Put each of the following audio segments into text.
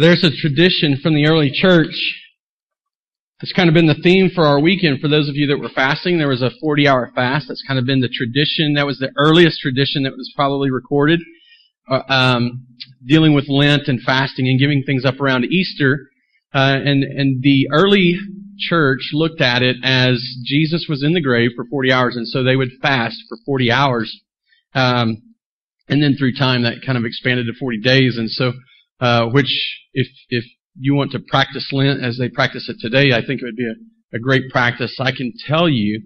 There's a tradition from the early church. It's kind of been the theme for our weekend. For those of you that were fasting, there was a 40 hour fast. That's kind of been the tradition. That was the earliest tradition that was probably recorded, uh, um, dealing with Lent and fasting and giving things up around Easter. Uh, and, and the early church looked at it as Jesus was in the grave for 40 hours, and so they would fast for 40 hours. Um, and then through time, that kind of expanded to 40 days. And so uh, which if if you want to practice Lent as they practice it today, I think it would be a, a great practice. I can tell you,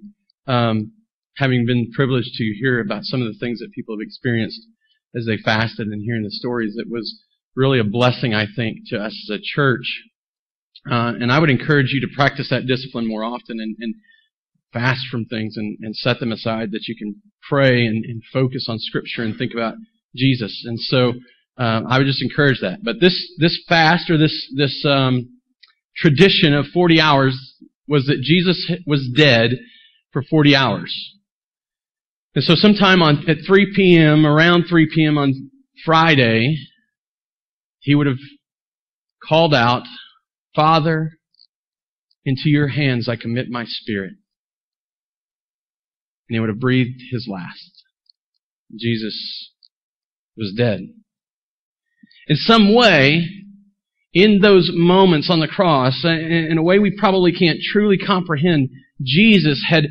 um, having been privileged to hear about some of the things that people have experienced as they fasted and hearing the stories, it was really a blessing, I think, to us as a church. Uh, and I would encourage you to practice that discipline more often and, and fast from things and, and, set them aside that you can pray and, and focus on Scripture and think about Jesus. And so uh, I would just encourage that. But this this fast or this this um, tradition of 40 hours was that Jesus was dead for 40 hours. And so sometime on at 3 p.m., around 3 p.m. on Friday, he would have called out, Father, into your hands I commit my spirit. And he would have breathed his last. Jesus was dead in some way, in those moments on the cross, in a way we probably can't truly comprehend, Jesus had,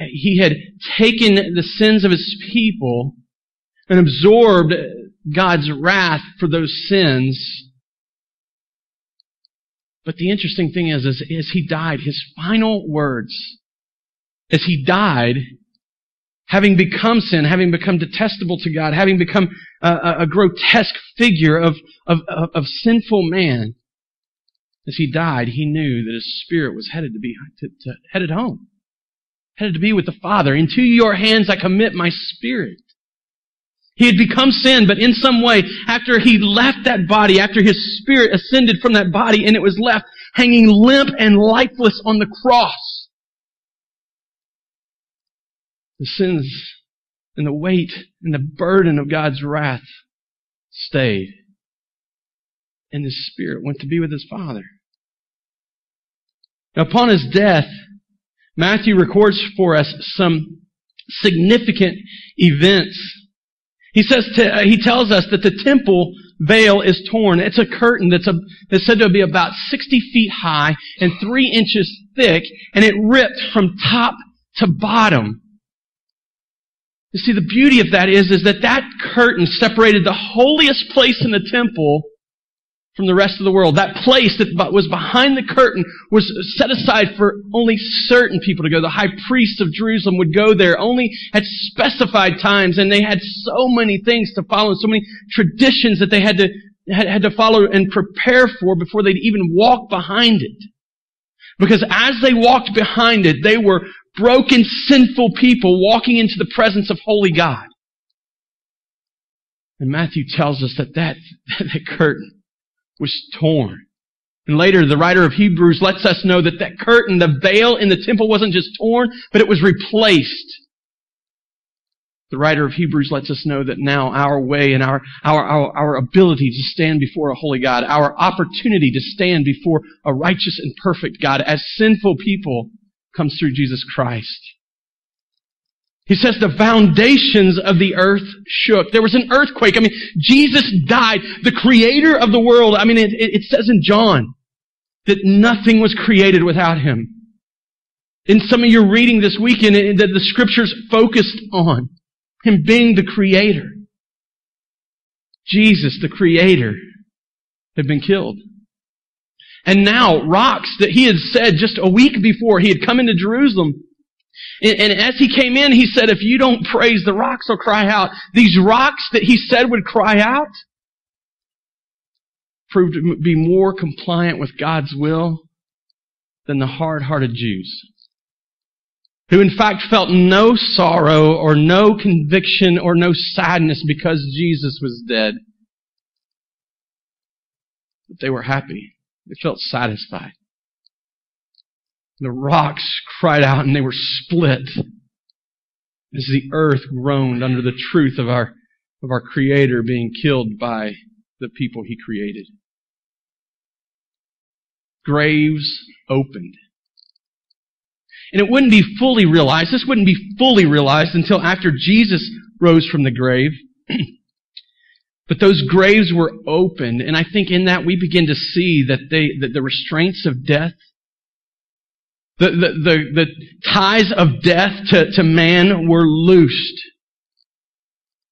he had taken the sins of his people and absorbed God's wrath for those sins. But the interesting thing is, is, as he died, his final words, as he died, having become sin, having become detestable to God, having become a, a grotesque figure of, of, of, sinful man, as he died, he knew that his spirit was headed to be to, to, headed home, headed to be with the Father. Into your hands I commit my spirit. He had become sin, but in some way, after he left that body, after his spirit ascended from that body, and it was left hanging limp and lifeless on the cross, the sins and the weight and the burden of God's wrath stayed. And his spirit went to be with his Father. Now, upon his death, Matthew records for us some significant events. He says to, uh, he tells us that the temple veil is torn. It's a curtain that's, a, that's said to be about 60 feet high and 3 inches thick, and it ripped from top to bottom. You see, the beauty of that is, is that that curtain separated the holiest place in the temple from the rest of the world. That place that was behind the curtain was set aside for only certain people to go. The high priests of Jerusalem would go there only at specified times, and they had so many things to follow, so many traditions that they had to had, had to follow and prepare for before they'd even walk behind it. Because as they walked behind it, they were broken, sinful people walking into the presence of holy God. And Matthew tells us that that, that curtain was torn. And later, the writer of Hebrews lets us know that that curtain, the veil in the temple wasn't just torn, but it was replaced. The writer of Hebrews lets us know that now our way and our, our, our, our ability to stand before a holy God, our opportunity to stand before a righteous and perfect God as sinful people comes through Jesus Christ. He says the foundations of the earth shook. There was an earthquake. I mean, Jesus died. The creator of the world. I mean, it, it says in John that nothing was created without him. In some of your reading this weekend, that the scriptures focused on him being the creator. Jesus, the creator, had been killed. And now rocks that he had said just a week before he had come into Jerusalem. And, and as he came in, he said, if you don't praise, the rocks will cry out. These rocks that he said would cry out proved to be more compliant with God's will than the hard-hearted Jews. Who in fact felt no sorrow or no conviction or no sadness because Jesus was dead. But they were happy they felt satisfied. The rocks cried out and they were split as the earth groaned under the truth of our, of our Creator being killed by the people He created. graves opened. And it wouldn't be fully realized, this wouldn't be fully realized until after Jesus rose from the grave. but those graves were opened, and I think in that we begin to see that they, that the restraints of death, the, the, the, the ties of death to, to man were loosed.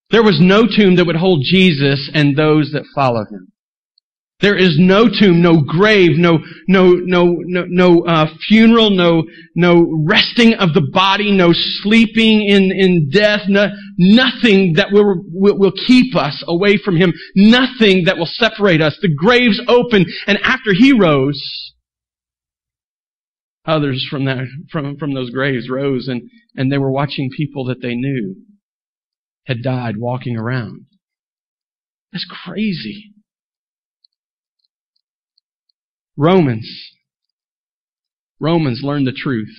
There was no tomb that would hold Jesus and those that follow him. There is no tomb, no grave, no no no no no uh, funeral, no no resting of the body, no sleeping in in death, no, nothing that will, will will keep us away from Him, nothing that will separate us. The graves open, and after He rose, others from that from from those graves rose, and and they were watching people that they knew had died walking around. That's crazy. Romans. Romans learned the truth.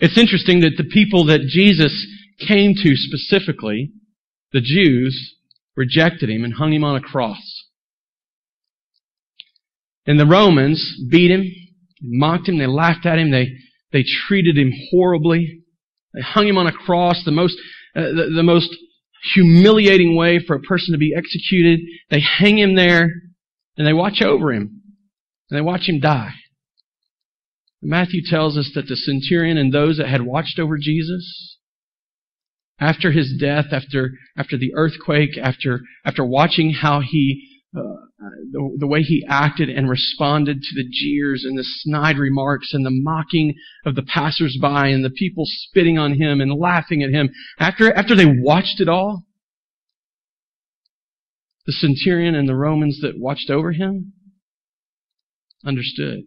It's interesting that the people that Jesus came to specifically, the Jews, rejected him and hung him on a cross. And the Romans beat him, mocked him, they laughed at him, they, they treated him horribly. They hung him on a cross, the most, uh, the, the most humiliating way for a person to be executed. They hang him there and they watch over him and they watch him die. Matthew tells us that the centurion and those that had watched over Jesus after his death, after, after the earthquake, after, after watching how he, uh, the, the way he acted and responded to the jeers and the snide remarks and the mocking of the passersby and the people spitting on him and laughing at him, after, after they watched it all, the centurion and the Romans that watched over him understood.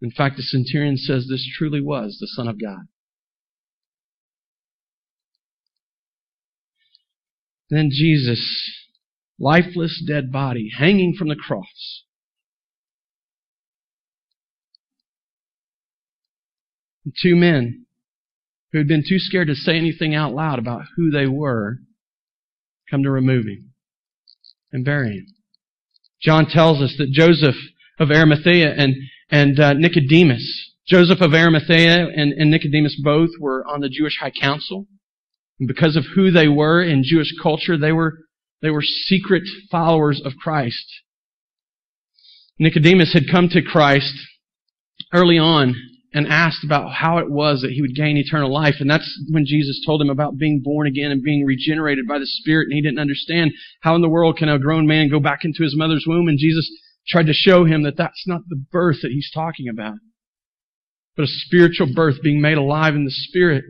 In fact, the centurion says this truly was the Son of God. Then Jesus, lifeless dead body, hanging from the cross. Two men who had been too scared to say anything out loud about who they were come to remove him and bury him. John tells us that Joseph of Arimathea and, and uh, Nicodemus. Joseph of Arimathea and, and Nicodemus both were on the Jewish High Council. And because of who they were in Jewish culture, they were, they were secret followers of Christ. Nicodemus had come to Christ early on and asked about how it was that he would gain eternal life. And that's when Jesus told him about being born again and being regenerated by the Spirit. And he didn't understand how in the world can a grown man go back into his mother's womb. And Jesus tried to show him that that's not the birth that he's talking about, but a spiritual birth being made alive in the Spirit.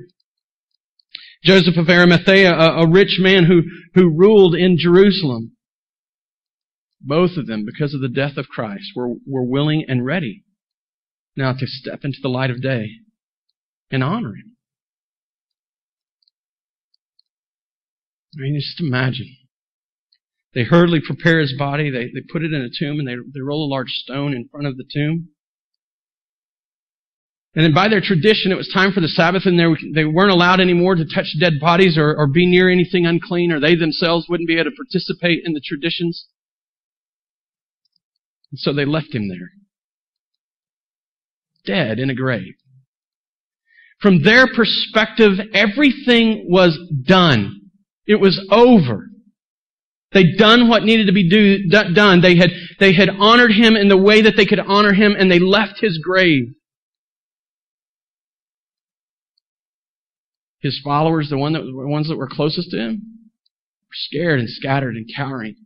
Joseph of Arimathea, a, a rich man who, who ruled in Jerusalem. Both of them, because of the death of Christ, were, were willing and ready now to step into the light of day and honor him. I mean, just imagine they hurriedly prepare his body. They, they put it in a tomb and they, they roll a large stone in front of the tomb. And then by their tradition, it was time for the Sabbath and they weren't allowed anymore to touch dead bodies or, or be near anything unclean or they themselves wouldn't be able to participate in the traditions. And so they left him there. Dead in a grave. From their perspective, everything was done. It was over. They'd done what needed to be do, done. They had, they had honored him in the way that they could honor him, and they left his grave. His followers, the one that, ones that were closest to him, were scared and scattered and cowering.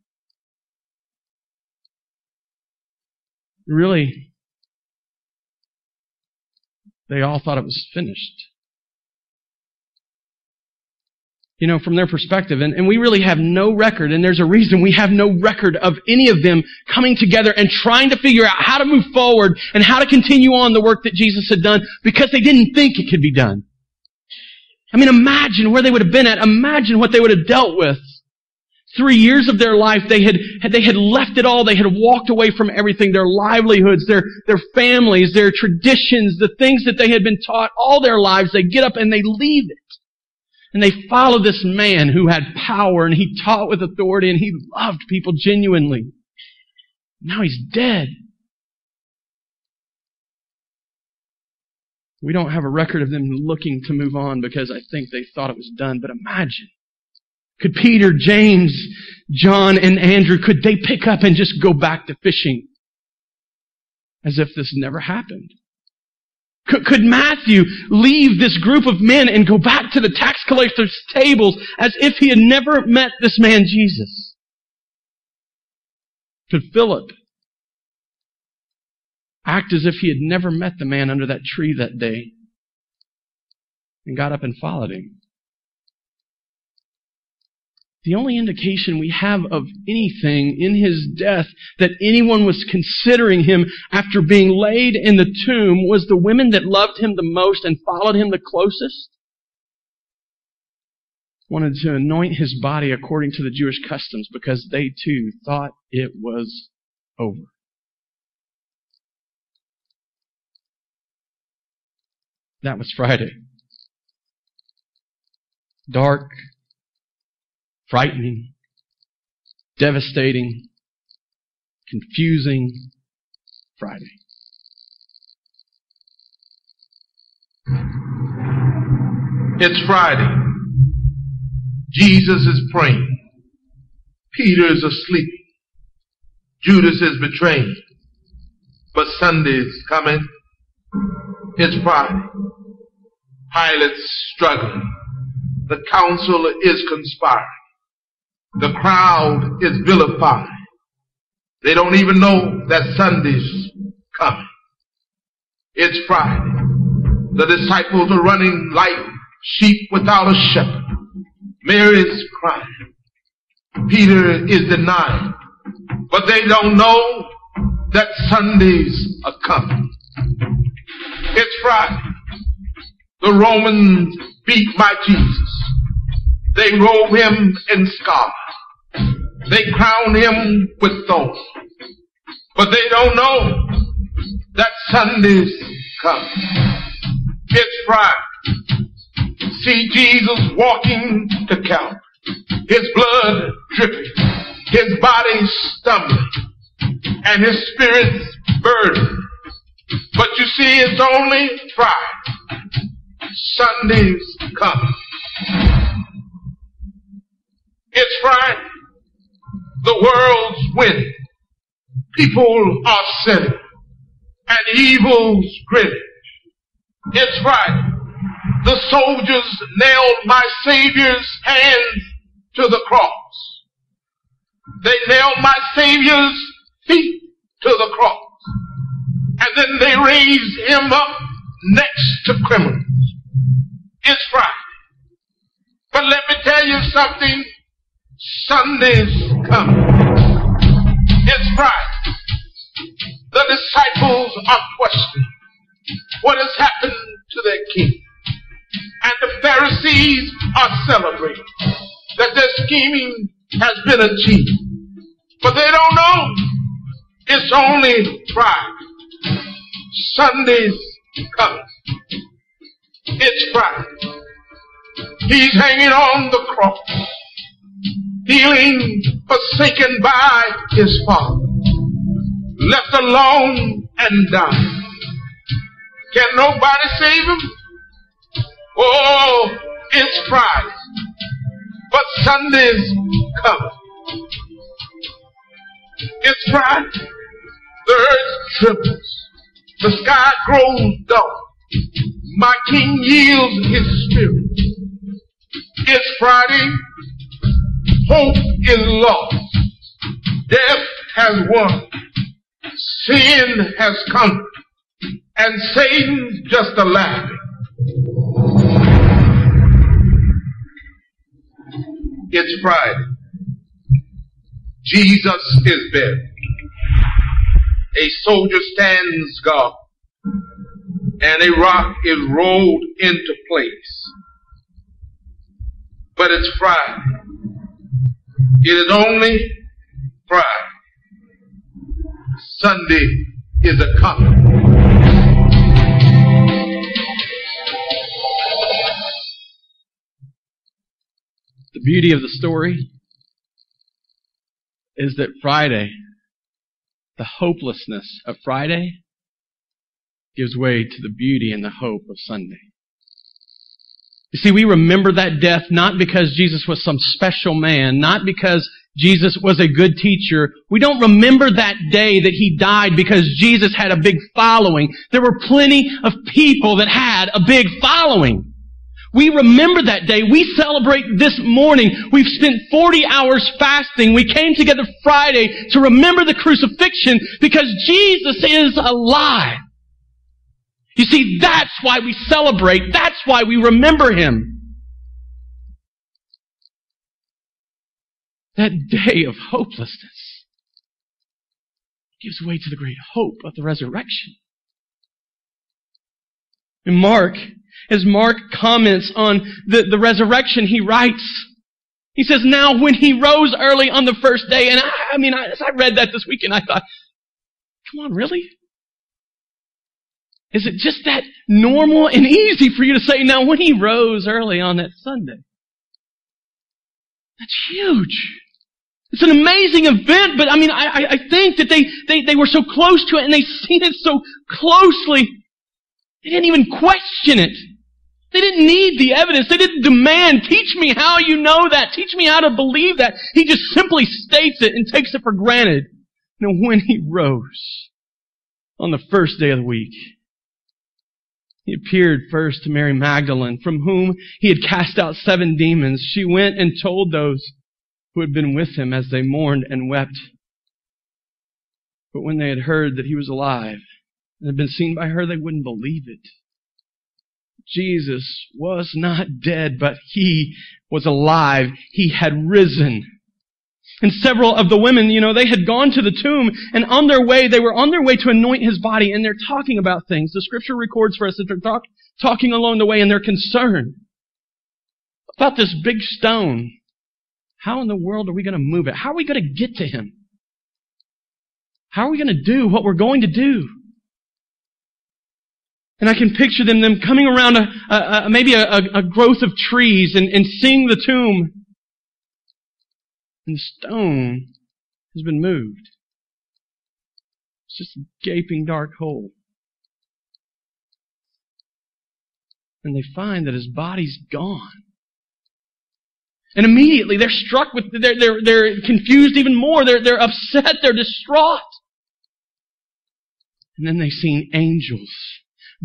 Really, they all thought it was finished you know, from their perspective. And, and we really have no record, and there's a reason we have no record of any of them coming together and trying to figure out how to move forward and how to continue on the work that Jesus had done because they didn't think it could be done. I mean, imagine where they would have been at. Imagine what they would have dealt with. Three years of their life, they had, they had left it all. They had walked away from everything, their livelihoods, their, their families, their traditions, the things that they had been taught all their lives. They get up and they leave it. And they followed this man who had power and he taught with authority and he loved people genuinely. Now he's dead. We don't have a record of them looking to move on because I think they thought it was done. But imagine. Could Peter, James, John, and Andrew, could they pick up and just go back to fishing as if this never happened? Could, Matthew leave this group of men and go back to the tax collector's tables as if he had never met this man Jesus? Could Philip act as if he had never met the man under that tree that day and got up and followed him? The only indication we have of anything in his death that anyone was considering him after being laid in the tomb was the women that loved him the most and followed him the closest. Wanted to anoint his body according to the Jewish customs because they too thought it was over. That was Friday. Dark, frightening, devastating, confusing Friday. It's Friday. Jesus is praying. Peter is asleep. Judas is betraying. But Sunday is coming. It's Friday. Pilate's struggling. The council is conspiring. The crowd is vilified. They don't even know that Sunday's coming. It's Friday. The disciples are running like sheep without a shepherd. Mary's crying. Peter is denying. But they don't know that Sundays are coming. Friday. The Romans beat my Jesus. They robe him in scarlet. They crown him with thorns. But they don't know that Sunday's come. It's Friday. See Jesus walking to Calvary. His blood dripping. His body stumbling. And his spirit's burdened. But you see, it's only Friday. Sunday's coming. It's Friday. The world's winning. People are sinning. And evil's grinning. It's Friday. The soldiers nailed my Savior's hands to the cross. They nailed my Savior's feet to the cross. And then they raised him up next to criminals. It's Friday. But let me tell you something. Sunday's coming. It's Friday. The disciples are questioning what has happened to their king. And the Pharisees are celebrating that their scheming has been achieved. But they don't know it's only Friday. Sunday's coming. It's Friday. He's hanging on the cross feeling forsaken by his father, left alone and dying. Can nobody save him? Oh, it's Friday, but Sunday's coming. It's Friday. The earth trembles. The sky grows dark. My king yields his spirit. It's Friday hope is lost. Death has won. Sin has conquered. And Satan's just a laughing. It's Friday. Jesus is buried. A soldier stands guard. And a rock is rolled into place. But it's Friday. It is only Friday. Sunday is a coming. The beauty of the story is that Friday, the hopelessness of Friday, gives way to the beauty and the hope of Sunday. You see, we remember that death not because Jesus was some special man, not because Jesus was a good teacher. We don't remember that day that he died because Jesus had a big following. There were plenty of people that had a big following. We remember that day. We celebrate this morning. We've spent 40 hours fasting. We came together Friday to remember the crucifixion because Jesus is alive. You see, that's why we celebrate. That's why we remember Him. That day of hopelessness gives way to the great hope of the resurrection. In Mark, as Mark comments on the, the resurrection, he writes, he says, now when he rose early on the first day, and I, I mean, I, as I read that this weekend, I thought, come on, really? Is it just that normal and easy for you to say, now when he rose early on that Sunday? That's huge. It's an amazing event, but I mean, I, I think that they, they, they were so close to it and they seen it so closely they didn't even question it. They didn't need the evidence. They didn't demand, teach me how you know that. Teach me how to believe that. He just simply states it and takes it for granted. Now when he rose on the first day of the week, he appeared first to Mary Magdalene, from whom he had cast out seven demons. She went and told those who had been with him as they mourned and wept. But when they had heard that he was alive, and had been seen by her, they wouldn't believe it. Jesus was not dead, but he was alive. He had risen. And several of the women, you know, they had gone to the tomb and on their way, they were on their way to anoint his body and they're talking about things. The scripture records for us that they're talk, talking along the way and they're concerned about this big stone. How in the world are we going to move it? How are we going to get to him? How are we going to do what we're going to do? And I can picture them, them coming around a, a, a maybe a, a, growth of trees and, and seeing the tomb. And the stone has been moved. It's just a gaping dark hole. And they find that his body's gone. And immediately they're struck with, they're, they're, they're confused even more. They're, they're upset. They're distraught. And then they see angels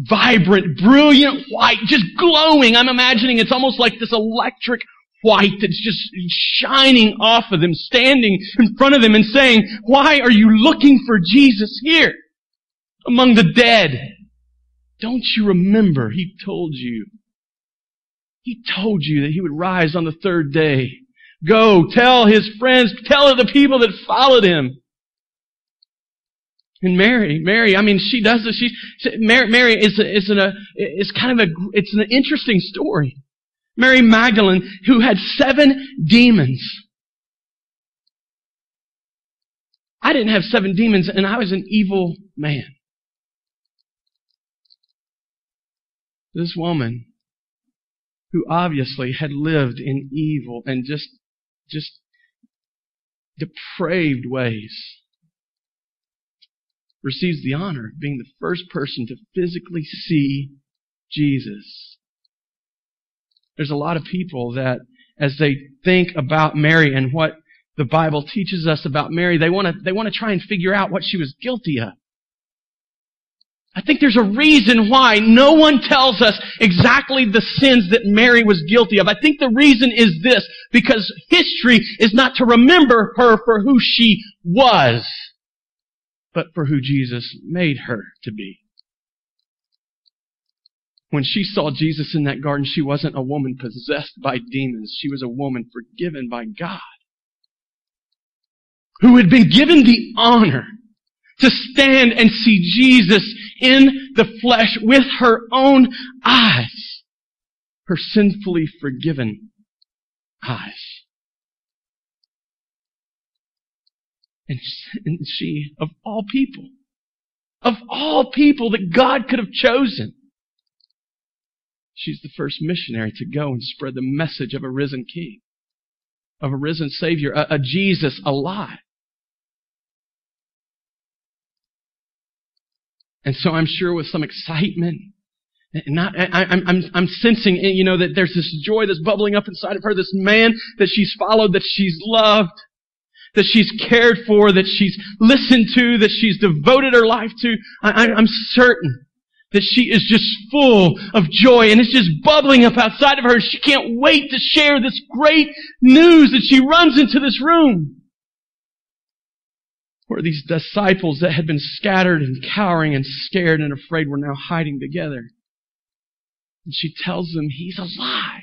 vibrant, brilliant white, just glowing. I'm imagining it's almost like this electric white that's just shining off of them, standing in front of them and saying, why are you looking for Jesus here among the dead? Don't you remember he told you? He told you that he would rise on the third day. Go, tell his friends, tell the people that followed him. And Mary, Mary, I mean, she does this. She, Mary, Mary is is an, a is kind of a it's an interesting story. Mary Magdalene, who had seven demons. I didn't have seven demons, and I was an evil man. This woman, who obviously had lived in evil and just just depraved ways receives the honor of being the first person to physically see Jesus. There's a lot of people that, as they think about Mary and what the Bible teaches us about Mary, they want to, they want to try and figure out what she was guilty of. I think there's a reason why no one tells us exactly the sins that Mary was guilty of. I think the reason is this, because history is not to remember her for who she was but for who Jesus made her to be. When she saw Jesus in that garden, she wasn't a woman possessed by demons. She was a woman forgiven by God. Who had been given the honor to stand and see Jesus in the flesh with her own eyes. Her sinfully forgiven eyes. And she, of all people, of all people that God could have chosen, she's the first missionary to go and spread the message of a risen king, of a risen Savior, a, a Jesus alive. And so I'm sure with some excitement, and not, I, I'm, I'm, I'm sensing, you know, that there's this joy that's bubbling up inside of her, this man that she's followed, that she's loved, that she's cared for, that she's listened to, that she's devoted her life to. I, I'm certain that she is just full of joy and it's just bubbling up outside of her. She can't wait to share this great news that she runs into this room where these disciples that had been scattered and cowering and scared and afraid were now hiding together. And she tells them he's alive.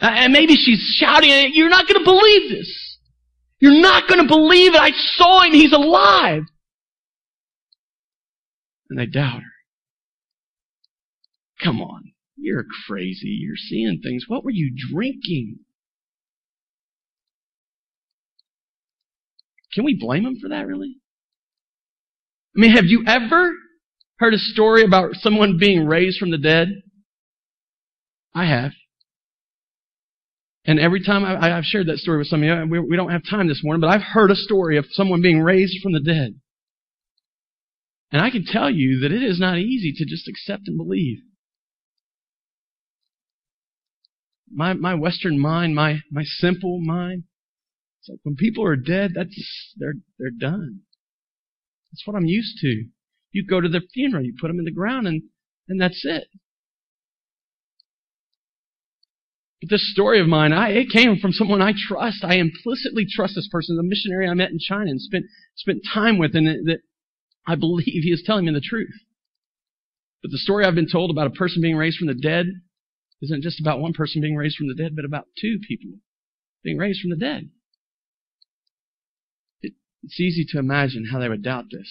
Uh, and maybe she's shouting, you're not going to believe this. You're not going to believe it. I saw him. He's alive. And they doubt her. Come on. You're crazy. You're seeing things. What were you drinking? Can we blame him for that, really? I mean, have you ever heard a story about someone being raised from the dead? I have. And every time I, have shared that story with some of you, we, we don't have time this morning, but I've heard a story of someone being raised from the dead. And I can tell you that it is not easy to just accept and believe. my, my Western mind, my, my simple mind, it's like when people are dead, that's, they're, they're done. That's what I'm used to. You go to their funeral, you put them in the ground, and, and that's it. But this story of mine, I, it came from someone I trust. I implicitly trust this person, the missionary I met in China and spent, spent time with, and that I believe he is telling me the truth. But the story I've been told about a person being raised from the dead, isn't just about one person being raised from the dead, but about two people being raised from the dead. It, it's easy to imagine how they would doubt this.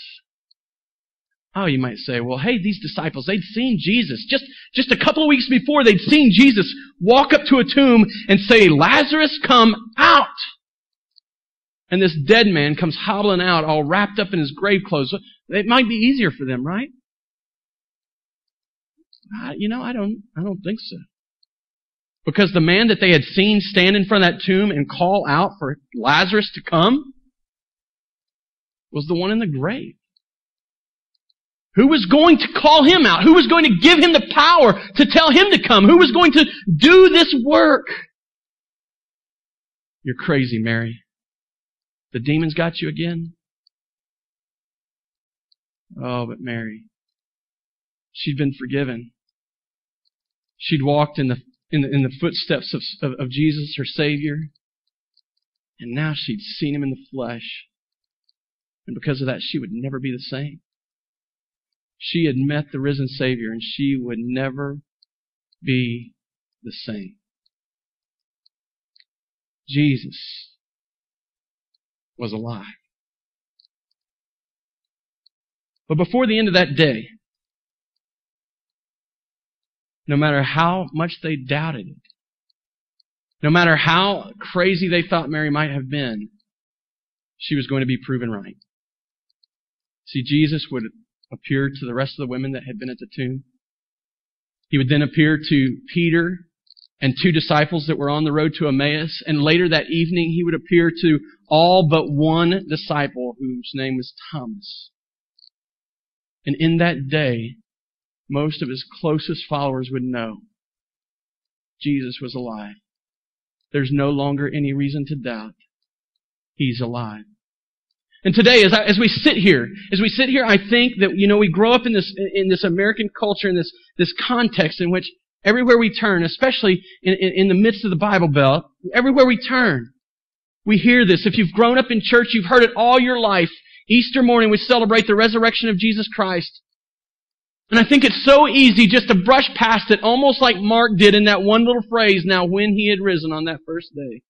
Oh, you might say, well, hey, these disciples, they'd seen Jesus. Just, just a couple of weeks before, they'd seen Jesus walk up to a tomb and say, Lazarus, come out. And this dead man comes hobbling out, all wrapped up in his grave clothes. It might be easier for them, right? Uh, you know, I don't, I don't think so. Because the man that they had seen stand in front of that tomb and call out for Lazarus to come was the one in the grave. Who was going to call him out? Who was going to give him the power to tell him to come? Who was going to do this work? You're crazy, Mary. The demons got you again? Oh, but Mary, she'd been forgiven. She'd walked in the in the, in the footsteps of, of, of Jesus, her Savior. And now she'd seen him in the flesh. And because of that, she would never be the same. She had met the risen Savior, and she would never be the same. Jesus was alive. But before the end of that day, no matter how much they doubted it, no matter how crazy they thought Mary might have been, she was going to be proven right. See, Jesus would appear to the rest of the women that had been at the tomb. He would then appear to Peter and two disciples that were on the road to Emmaus. And later that evening, he would appear to all but one disciple whose name was Thomas. And in that day, most of his closest followers would know Jesus was alive. There's no longer any reason to doubt. He's alive. And today, as, I, as we sit here, as we sit here, I think that, you know, we grow up in this, in this American culture, in this, this context in which everywhere we turn, especially in, in, in the midst of the Bible Belt, everywhere we turn, we hear this. If you've grown up in church, you've heard it all your life. Easter morning, we celebrate the resurrection of Jesus Christ. And I think it's so easy just to brush past it, almost like Mark did in that one little phrase, now when he had risen on that first day.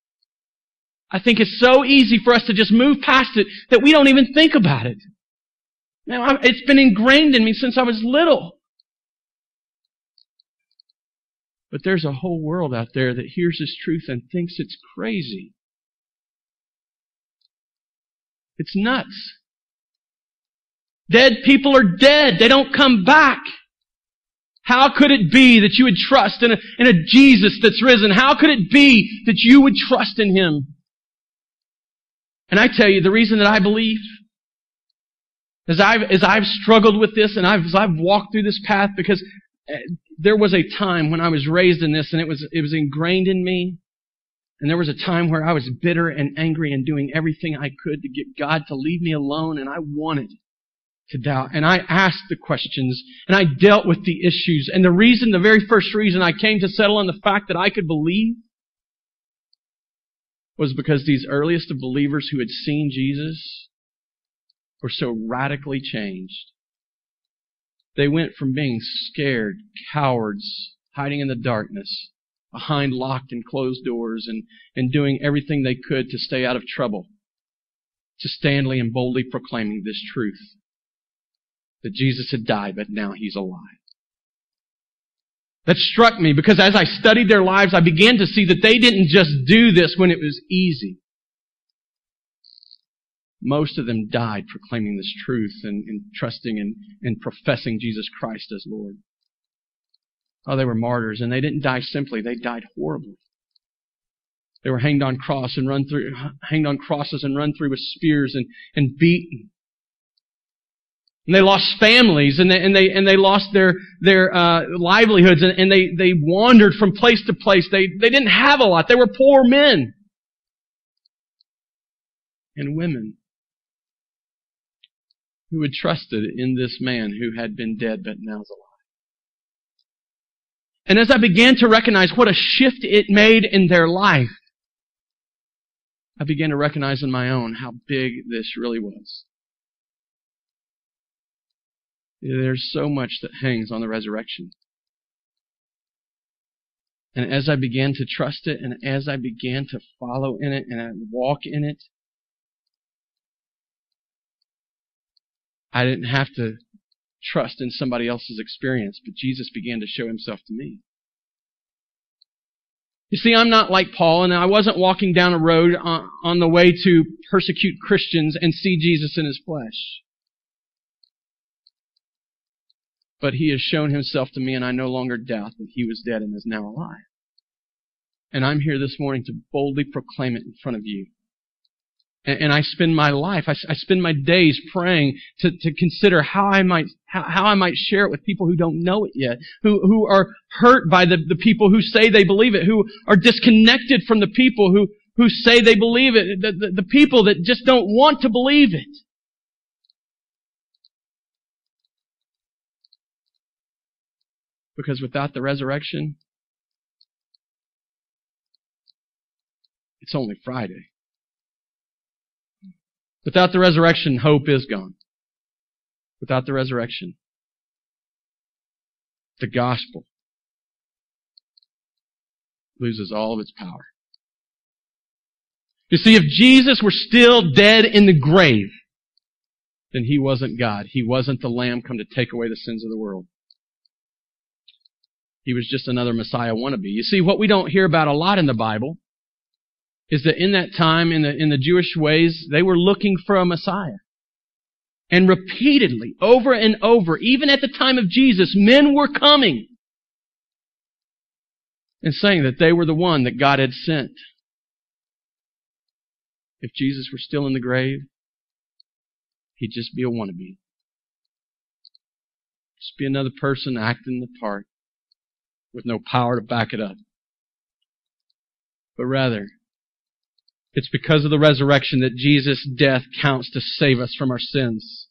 I think it's so easy for us to just move past it that we don't even think about it. Now, it's been ingrained in me since I was little. But there's a whole world out there that hears this truth and thinks it's crazy. It's nuts. Dead people are dead. They don't come back. How could it be that you would trust in a, in a Jesus that's risen? How could it be that you would trust in Him? And I tell you, the reason that I believe As I've, as I've struggled with this and I've, as I've walked through this path because uh, there was a time when I was raised in this and it was, it was ingrained in me. And there was a time where I was bitter and angry and doing everything I could to get God to leave me alone and I wanted to doubt. And I asked the questions and I dealt with the issues. And the reason, the very first reason I came to settle on the fact that I could believe was because these earliest of believers who had seen Jesus were so radically changed. They went from being scared, cowards, hiding in the darkness, behind locked and closed doors, and, and doing everything they could to stay out of trouble, to standly and boldly proclaiming this truth that Jesus had died, but now he's alive. That struck me because as I studied their lives, I began to see that they didn't just do this when it was easy. Most of them died proclaiming this truth and, and trusting and, and professing Jesus Christ as Lord. Oh, they were martyrs, and they didn't die simply, they died horribly. They were hanged on cross and run through, hanged on crosses and run through with spears and, and beaten. And they lost families and they, and they, and they lost their, their, uh, livelihoods and, and they, they wandered from place to place. They, they didn't have a lot. They were poor men and women who had trusted in this man who had been dead but now is alive. And as I began to recognize what a shift it made in their life, I began to recognize in my own how big this really was. There's so much that hangs on the resurrection. And as I began to trust it and as I began to follow in it and I walk in it, I didn't have to trust in somebody else's experience, but Jesus began to show himself to me. You see, I'm not like Paul, and I wasn't walking down a road on, on the way to persecute Christians and see Jesus in his flesh. But he has shown himself to me, and I no longer doubt that he was dead and is now alive. And I'm here this morning to boldly proclaim it in front of you. And, and I spend my life, I, I, spend my days praying to, to consider how I might how, how I might share it with people who don't know it yet, who who are hurt by the, the people who say they believe it, who are disconnected from the people who who say they believe it, the, the, the people that just don't want to believe it. Because without the resurrection, it's only Friday. Without the resurrection, hope is gone. Without the resurrection, the gospel loses all of its power. You see, if Jesus were still dead in the grave, then he wasn't God. He wasn't the Lamb come to take away the sins of the world. He was just another Messiah wannabe. You see, what we don't hear about a lot in the Bible is that in that time, in the, in the Jewish ways, they were looking for a Messiah. And repeatedly, over and over, even at the time of Jesus, men were coming and saying that they were the one that God had sent. If Jesus were still in the grave, he'd just be a wannabe. Just be another person acting the part with no power to back it up. But rather, it's because of the resurrection that Jesus' death counts to save us from our sins.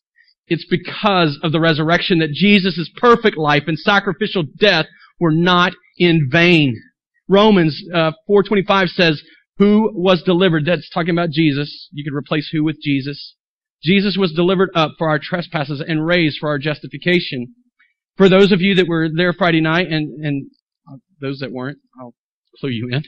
It's because of the resurrection that Jesus' perfect life and sacrificial death were not in vain. Romans uh, 4.25 says, who was delivered, that's talking about Jesus. You could replace who with Jesus. Jesus was delivered up for our trespasses and raised for our justification. For those of you that were there Friday night, and, and uh, those that weren't, I'll clue you in.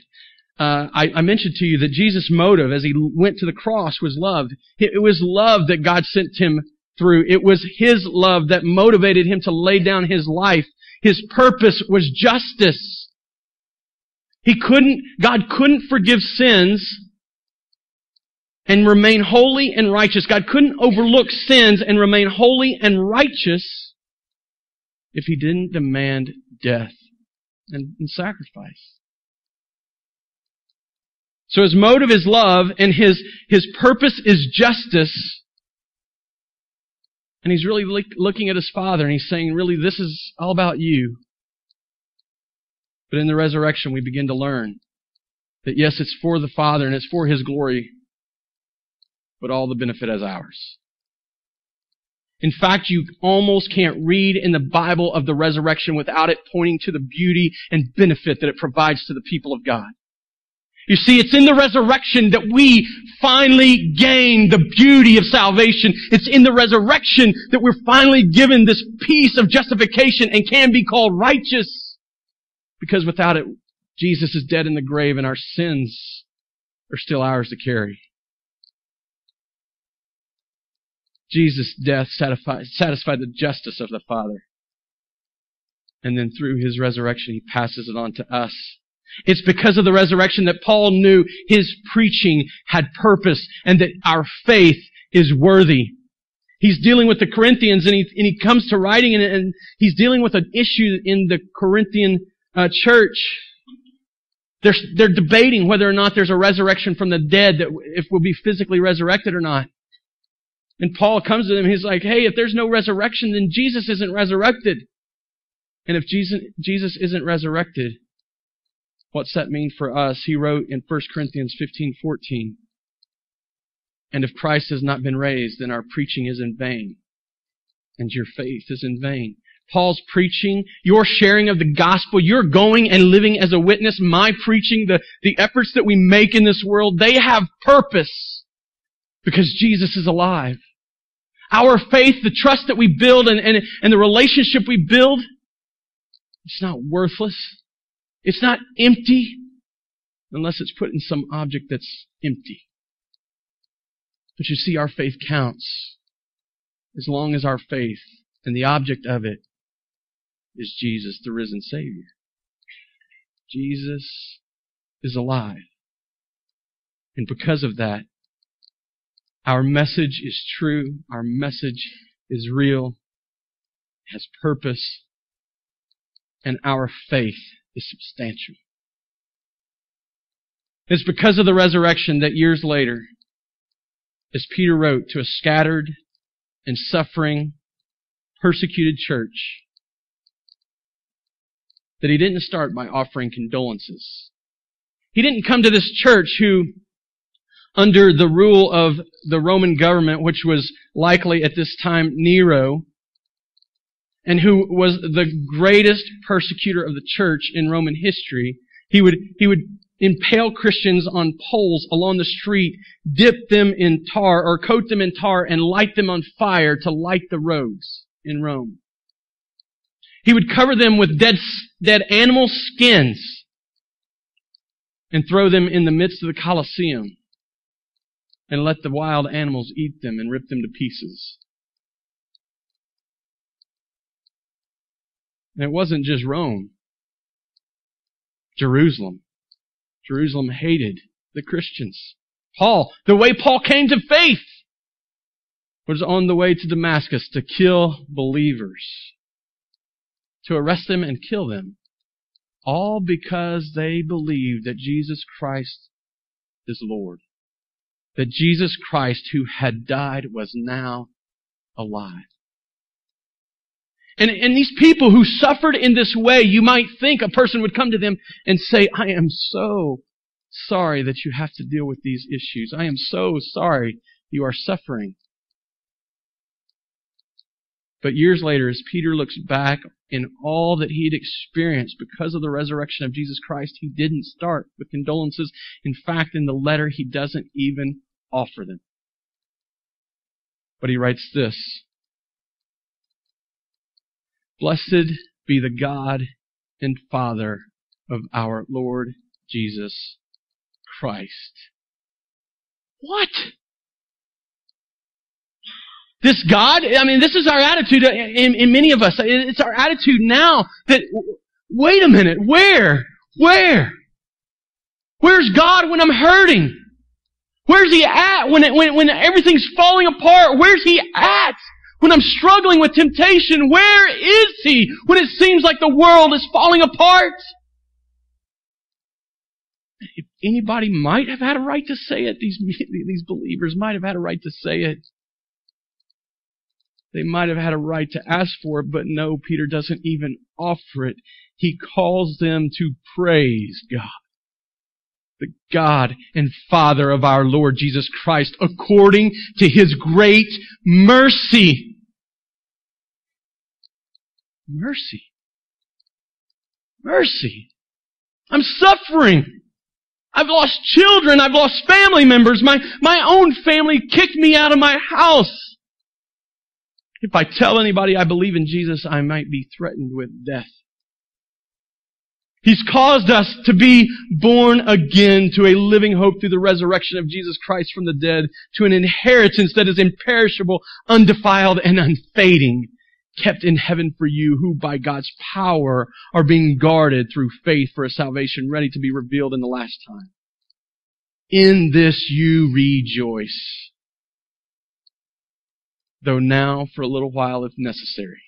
Uh, I, I, mentioned to you that Jesus' motive as he went to the cross was love. It was love that God sent him through. It was his love that motivated him to lay down his life. His purpose was justice. He couldn't, God couldn't forgive sins and remain holy and righteous. God couldn't overlook sins and remain holy and righteous if he didn't demand death and, and sacrifice. So his motive is love and his, his purpose is justice. And he's really look, looking at his father and he's saying, really, this is all about you. But in the resurrection, we begin to learn that yes, it's for the Father and it's for His glory, but all the benefit is ours. In fact, you almost can't read in the Bible of the resurrection without it pointing to the beauty and benefit that it provides to the people of God. You see, it's in the resurrection that we finally gain the beauty of salvation. It's in the resurrection that we're finally given this peace of justification and can be called righteous. Because without it, Jesus is dead in the grave and our sins are still ours to carry. Jesus' death satisfied, satisfied the justice of the Father. And then through his resurrection, he passes it on to us. It's because of the resurrection that Paul knew his preaching had purpose and that our faith is worthy. He's dealing with the Corinthians and he, and he comes to writing and, and he's dealing with an issue in the Corinthian uh, church. They're, they're debating whether or not there's a resurrection from the dead, that if we'll be physically resurrected or not. And Paul comes to them, he's like, hey, if there's no resurrection, then Jesus isn't resurrected. And if Jesus, Jesus isn't resurrected, what's that mean for us? He wrote in 1 Corinthians 15, 14, And if Christ has not been raised, then our preaching is in vain, and your faith is in vain. Paul's preaching, your sharing of the gospel, your going and living as a witness, my preaching, the, the efforts that we make in this world, they have purpose because Jesus is alive. Our faith, the trust that we build and, and, and the relationship we build, it's not worthless. It's not empty unless it's put in some object that's empty. But you see, our faith counts as long as our faith and the object of it is Jesus, the risen Savior. Jesus is alive. And because of that, our message is true. Our message is real, has purpose, and our faith is substantial. It's because of the resurrection that years later, as Peter wrote to a scattered and suffering, persecuted church, that he didn't start by offering condolences. He didn't come to this church who, under the rule of the Roman government, which was likely at this time Nero, and who was the greatest persecutor of the church in Roman history, he would, he would impale Christians on poles along the street, dip them in tar or coat them in tar and light them on fire to light the roads in Rome. He would cover them with dead, dead animal skins and throw them in the midst of the Colosseum and let the wild animals eat them and rip them to pieces. And it wasn't just Rome. Jerusalem. Jerusalem hated the Christians. Paul, the way Paul came to faith was on the way to Damascus to kill believers to arrest them and kill them. All because they believed that Jesus Christ is Lord. That Jesus Christ, who had died, was now alive. And, and these people who suffered in this way, you might think a person would come to them and say, I am so sorry that you have to deal with these issues. I am so sorry you are suffering. But years later, as Peter looks back in all that he'd experienced because of the resurrection of Jesus Christ, he didn't start with condolences. In fact, in the letter, he doesn't even offer them. But he writes this Blessed be the God and Father of our Lord Jesus Christ. What? This God, I mean, this is our attitude in, in many of us. It's our attitude now that, wait a minute, where? Where? Where's God when I'm hurting? Where's He at when, it, when, when everything's falling apart? Where's He at when I'm struggling with temptation? Where is He when it seems like the world is falling apart? If anybody might have had a right to say it, these, these believers might have had a right to say it. They might have had a right to ask for it, but no, Peter doesn't even offer it. He calls them to praise God. The God and Father of our Lord Jesus Christ, according to His great mercy. Mercy. Mercy. I'm suffering. I've lost children. I've lost family members. My, my own family kicked me out of my house. If I tell anybody I believe in Jesus, I might be threatened with death. He's caused us to be born again to a living hope through the resurrection of Jesus Christ from the dead, to an inheritance that is imperishable, undefiled, and unfading, kept in heaven for you, who by God's power are being guarded through faith for a salvation ready to be revealed in the last time. In this you rejoice, though now for a little while if necessary,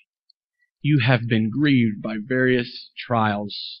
you have been grieved by various trials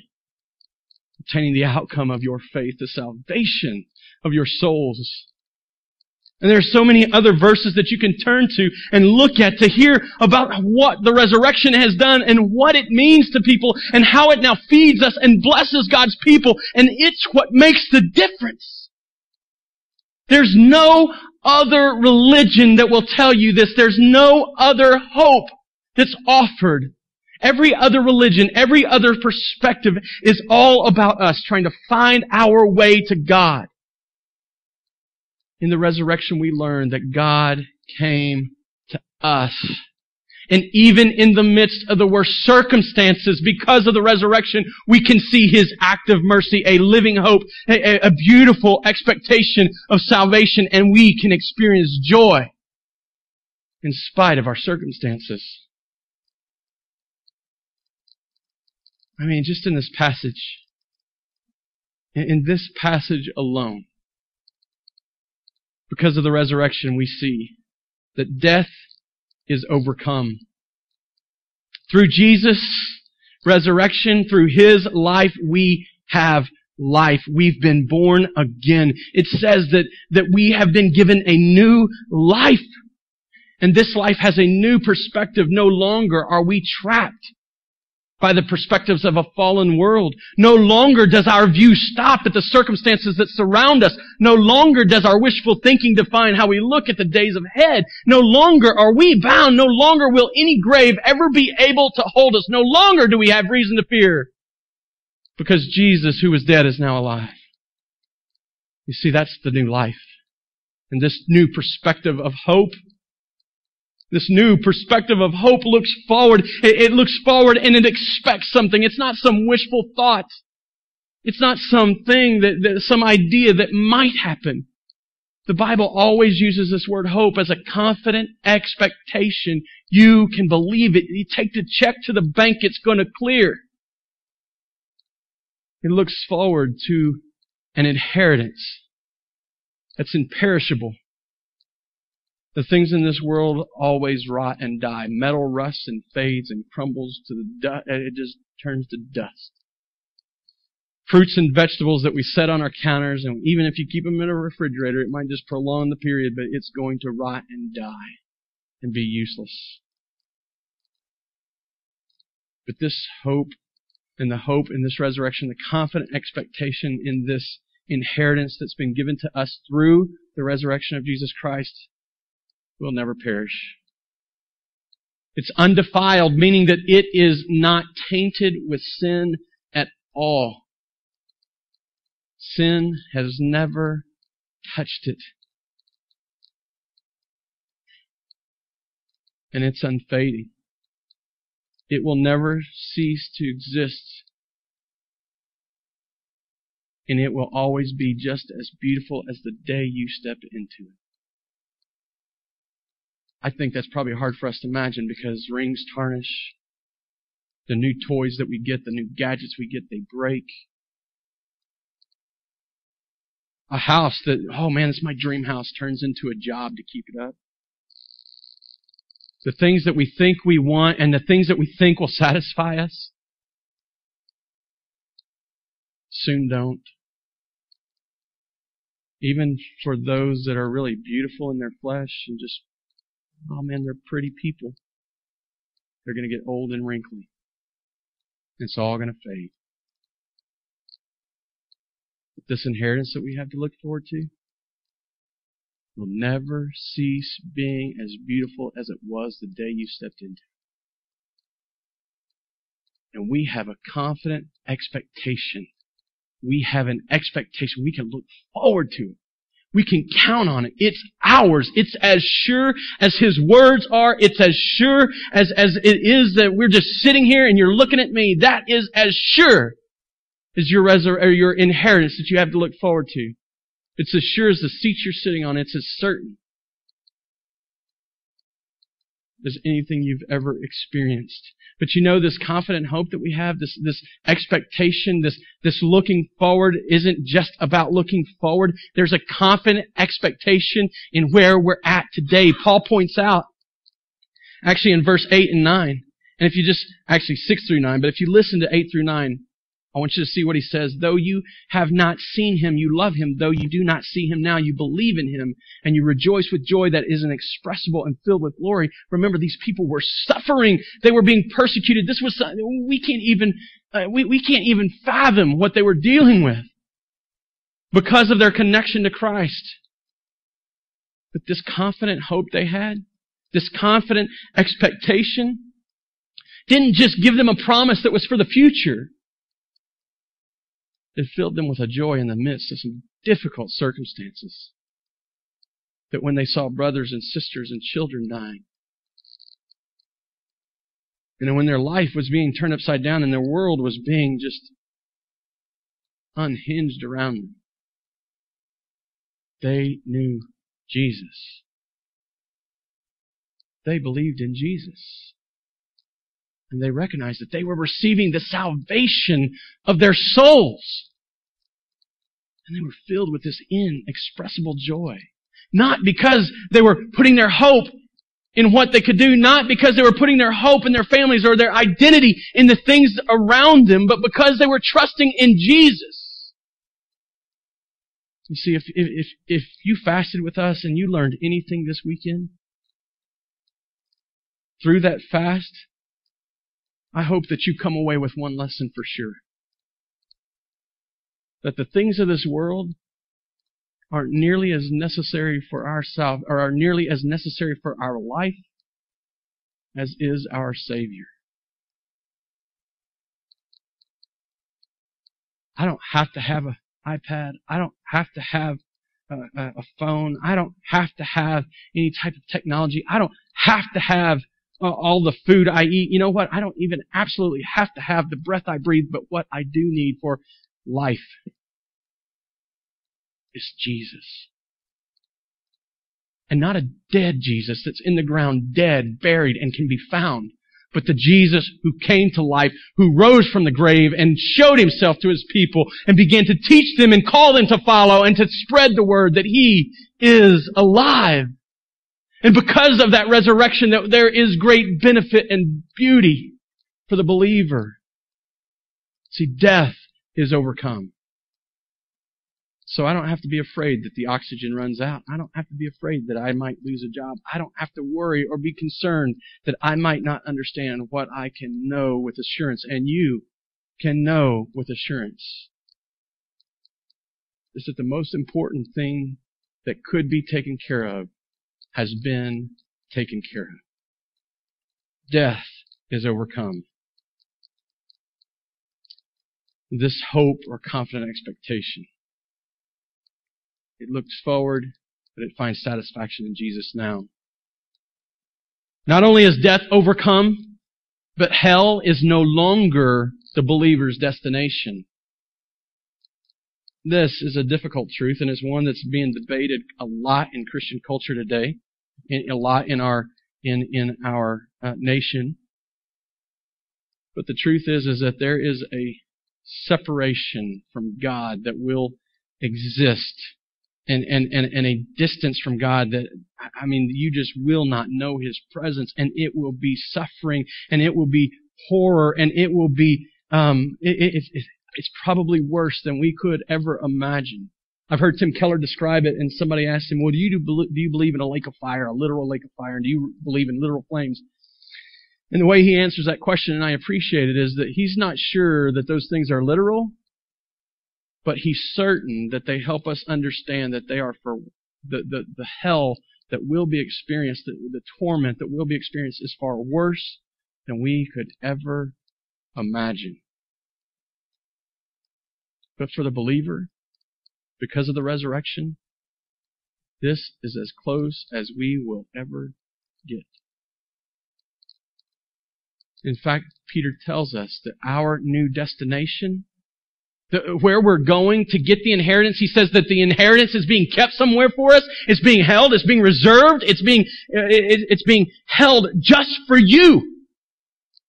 obtaining the outcome of your faith, the salvation of your souls. And there are so many other verses that you can turn to and look at to hear about what the resurrection has done and what it means to people and how it now feeds us and blesses God's people. And it's what makes the difference. There's no other religion that will tell you this. There's no other hope that's offered Every other religion, every other perspective is all about us trying to find our way to God. In the resurrection, we learn that God came to us. And even in the midst of the worst circumstances, because of the resurrection, we can see His active mercy, a living hope, a, a beautiful expectation of salvation, and we can experience joy in spite of our circumstances. I mean, just in this passage, in this passage alone, because of the resurrection, we see that death is overcome. Through Jesus' resurrection, through His life, we have life. We've been born again. It says that, that we have been given a new life. And this life has a new perspective. No longer are we trapped by the perspectives of a fallen world. No longer does our view stop at the circumstances that surround us. No longer does our wishful thinking define how we look at the days ahead. No longer are we bound. No longer will any grave ever be able to hold us. No longer do we have reason to fear. Because Jesus, who was dead, is now alive. You see, that's the new life. And this new perspective of hope this new perspective of hope looks forward. It, looks forward and it expects something. It's not some wishful thought. It's not something that, that some idea that might happen. The Bible always uses this word hope as a confident expectation. You can believe it. You take the check to the bank, it's going to clear. It looks forward to an inheritance that's imperishable. The things in this world always rot and die. Metal rusts and fades and crumbles to the dust. Uh, it just turns to dust. Fruits and vegetables that we set on our counters, and even if you keep them in a refrigerator, it might just prolong the period, but it's going to rot and die and be useless. But this hope and the hope in this resurrection, the confident expectation in this inheritance that's been given to us through the resurrection of Jesus Christ will never perish. It's undefiled, meaning that it is not tainted with sin at all. Sin has never touched it. And it's unfading. It will never cease to exist. And it will always be just as beautiful as the day you stepped into it. I think that's probably hard for us to imagine because rings tarnish, The new toys that we get, the new gadgets we get, they break. A house that, oh man, it's my dream house turns into a job to keep it up. The things that we think we want and the things that we think will satisfy us soon don't. Even for those that are really beautiful in their flesh and just, oh man, they're pretty people. They're going to get old and wrinkly. It's all going to fade. But this inheritance that we have to look forward to will never cease being as beautiful as it was the day you stepped into. And we have a confident expectation. We have an expectation. We can look forward to it. We can count on it. It's ours. It's as sure as His words are. It's as sure as, as it is that we're just sitting here and you're looking at me. That is as sure as your, resur- or your inheritance that you have to look forward to. It's as sure as the seat you're sitting on. It's as certain as anything you've ever experienced. But you know, this confident hope that we have, this, this expectation, this, this looking forward isn't just about looking forward. There's a confident expectation in where we're at today. Paul points out, actually in verse 8 and 9, and if you just, actually 6 through 9, but if you listen to 8 through 9, I want you to see what he says. Though you have not seen him, you love him. Though you do not see him now, you believe in him, and you rejoice with joy that is inexpressible and filled with glory. Remember, these people were suffering. They were being persecuted. This was we can't even uh, we, we can't even fathom what they were dealing with because of their connection to Christ. But this confident hope they had, this confident expectation, didn't just give them a promise that was for the future. It filled them with a joy in the midst of some difficult circumstances. That when they saw brothers and sisters and children dying, and when their life was being turned upside down and their world was being just unhinged around them, they knew Jesus. They believed in Jesus. And they recognized that they were receiving the salvation of their souls. And they were filled with this inexpressible joy. Not because they were putting their hope in what they could do, not because they were putting their hope in their families or their identity in the things around them, but because they were trusting in Jesus. You see, if, if, if you fasted with us and you learned anything this weekend, through that fast, I hope that you come away with one lesson for sure. That the things of this world aren't nearly as necessary for our or are nearly as necessary for our life as is our Savior. I don't have to have an iPad. I don't have to have a, a, phone. I don't have to have any type of technology. I don't have to have all the food I eat. You know what? I don't even absolutely have to have the breath I breathe, but what I do need for life is Jesus. And not a dead Jesus that's in the ground, dead, buried, and can be found, but the Jesus who came to life, who rose from the grave and showed himself to his people and began to teach them and call them to follow and to spread the word that he is alive. And because of that resurrection, that there is great benefit and beauty for the believer. See, death is overcome. So I don't have to be afraid that the oxygen runs out. I don't have to be afraid that I might lose a job. I don't have to worry or be concerned that I might not understand what I can know with assurance. And you can know with assurance. Is that the most important thing that could be taken care of has been taken care of. Death is overcome. This hope or confident expectation. It looks forward, but it finds satisfaction in Jesus now. Not only is death overcome, but hell is no longer the believer's destination. This is a difficult truth, and it's one that's being debated a lot in Christian culture today, and a lot in our in in our uh, nation. But the truth is, is that there is a separation from God that will exist and, and, and, and a distance from God that, I mean, you just will not know His presence and it will be suffering and it will be horror and it will be, um, it, it, it, it's probably worse than we could ever imagine. I've heard Tim Keller describe it, and somebody asked him, "Well, do you do, do you believe in a lake of fire, a literal lake of fire, and do you believe in literal flames?" And the way he answers that question, and I appreciate it, is that he's not sure that those things are literal, but he's certain that they help us understand that they are for the, the, the hell that will be experienced, the, the torment that will be experienced is far worse than we could ever imagine. But for the believer, because of the resurrection, this is as close as we will ever get. In fact, Peter tells us that our new destination where we're going to get the inheritance. He says that the inheritance is being kept somewhere for us. It's being held. It's being reserved. It's being, uh, it, it's being held just for you.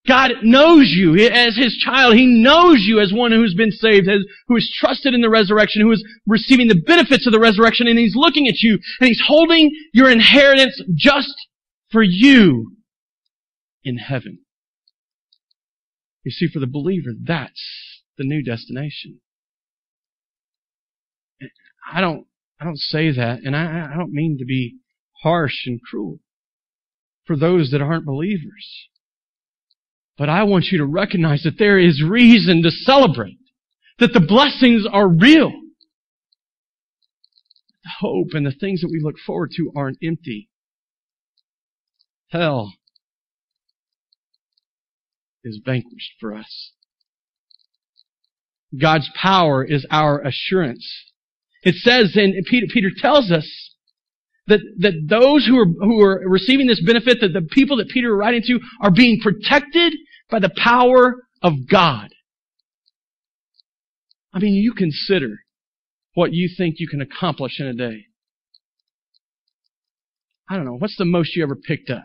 God knows you as His child. He knows you as one who's been saved, who is trusted in the resurrection, who is receiving the benefits of the resurrection, and He's looking at you, and He's holding your inheritance just for you in heaven. You see, for the believer, that's the new destination. I don't, I don't say that, and I, I don't mean to be harsh and cruel for those that aren't believers. But I want you to recognize that there is reason to celebrate, that the blessings are real. The hope and the things that we look forward to aren't empty. Hell is vanquished for us. God's power is our assurance. It says, and Peter, Peter tells us that, that those who are, who are receiving this benefit, that the people that Peter is writing to are being protected by the power of God. I mean, you consider what you think you can accomplish in a day. I don't know. What's the most you ever picked up?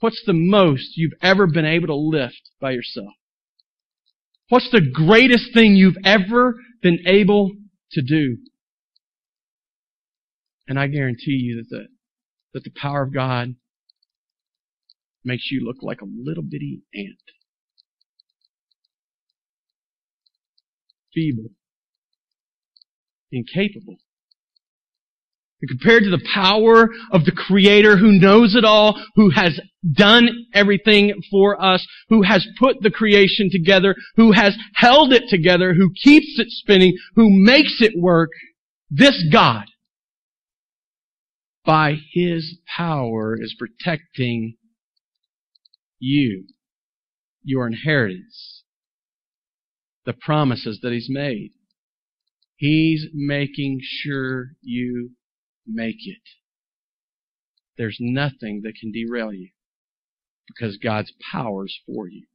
What's the most you've ever been able to lift by yourself? What's the greatest thing you've ever been able to do? And I guarantee you that the, that the power of God makes you look like a little bitty ant. Feeble. Incapable. And compared to the power of the Creator who knows it all, who has done everything for us, who has put the creation together, who has held it together, who keeps it spinning, who makes it work, this God, by His power, is protecting you, your inheritance, the promises that He's made. He's making sure you make it. There's nothing that can derail you because God's power is for you.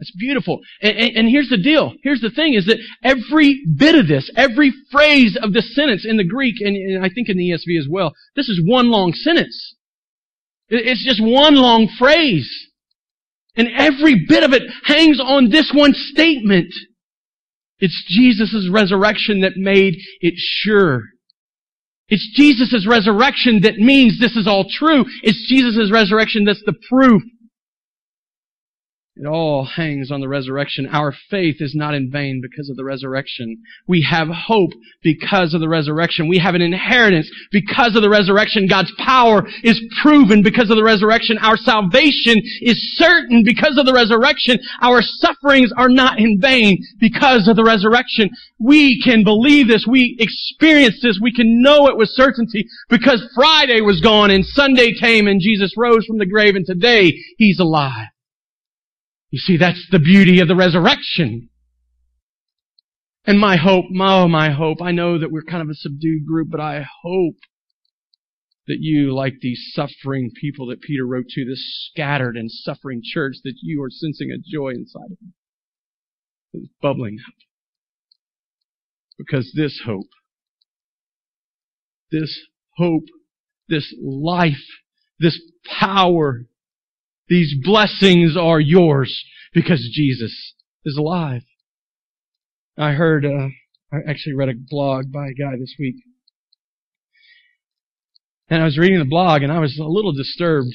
That's beautiful. And, and, and, here's the deal. Here's the thing is that every bit of this, every phrase of the sentence in the Greek, and, and I think in the ESV as well, this is one long sentence. It's just one long phrase. And every bit of it hangs on this one statement. It's Jesus' resurrection that made it sure it's Jesus' resurrection that means this is all true. It's Jesus' resurrection that's the proof it all hangs on the resurrection. Our faith is not in vain because of the resurrection. We have hope because of the resurrection. We have an inheritance because of the resurrection. God's power is proven because of the resurrection. Our salvation is certain because of the resurrection. Our sufferings are not in vain because of the resurrection. We can believe this. We experience this. We can know it with certainty because Friday was gone and Sunday came and Jesus rose from the grave and today He's alive. You see, that's the beauty of the resurrection. And my hope, oh, my hope, I know that we're kind of a subdued group, but I hope that you, like these suffering people that Peter wrote to, this scattered and suffering church, that you are sensing a joy inside of you. It's bubbling up. Because this hope, this hope, this life, this power These blessings are yours because Jesus is alive. I heard, uh, I actually read a blog by a guy this week. And I was reading the blog and I was a little disturbed.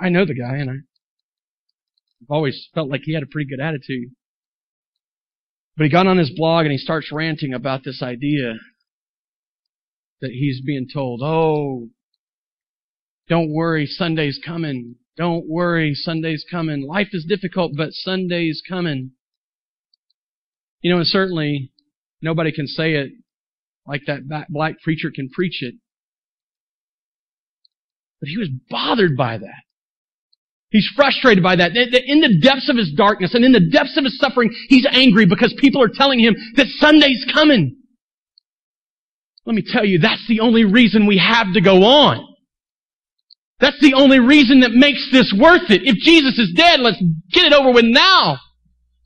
I know the guy and I've always felt like he had a pretty good attitude. But he got on his blog and he starts ranting about this idea that he's being told, oh, don't worry, Sunday's coming. Don't worry, Sunday's coming. Life is difficult, but Sunday's coming. You know, and certainly nobody can say it like that black preacher can preach it. But he was bothered by that. He's frustrated by that. In the depths of his darkness and in the depths of his suffering, he's angry because people are telling him that Sunday's coming. Let me tell you, that's the only reason we have to go on. That's the only reason that makes this worth it. If Jesus is dead, let's get it over with now.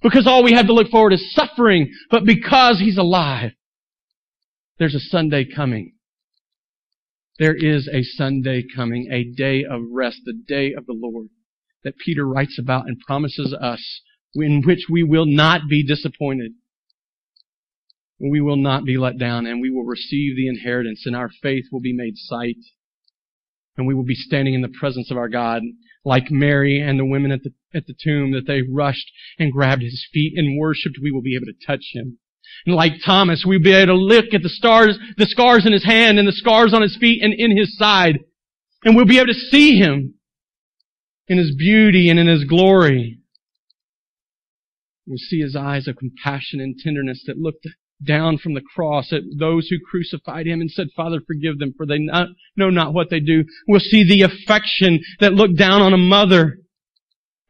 Because all we have to look forward is suffering. But because He's alive, there's a Sunday coming. There is a Sunday coming, a day of rest, the day of the Lord that Peter writes about and promises us in which we will not be disappointed. We will not be let down and we will receive the inheritance and our faith will be made sight. And we will be standing in the presence of our God like Mary and the women at the, at the tomb that they rushed and grabbed his feet and worshiped. We will be able to touch him. And like Thomas, we'll be able to look at the stars, the scars in his hand and the scars on his feet and in his side. And we'll be able to see him in his beauty and in his glory. We'll see his eyes of compassion and tenderness that looked down from the cross at those who crucified him and said, Father, forgive them, for they not, know not what they do. We'll see the affection that looked down on a mother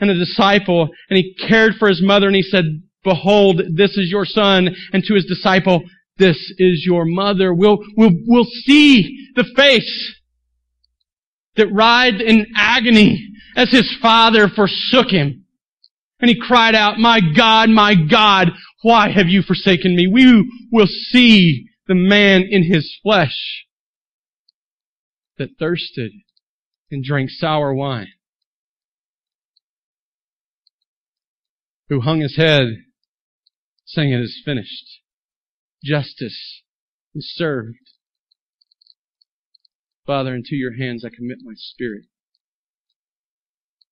and a disciple, and he cared for his mother, and he said, Behold, this is your son, and to his disciple, this is your mother. We'll, we'll, we'll see the face that writhed in agony as his father forsook him. And he cried out, My God, my God, why have you forsaken me? We will see the man in his flesh that thirsted and drank sour wine, who hung his head saying it is finished. Justice is served. Father, into your hands I commit my spirit.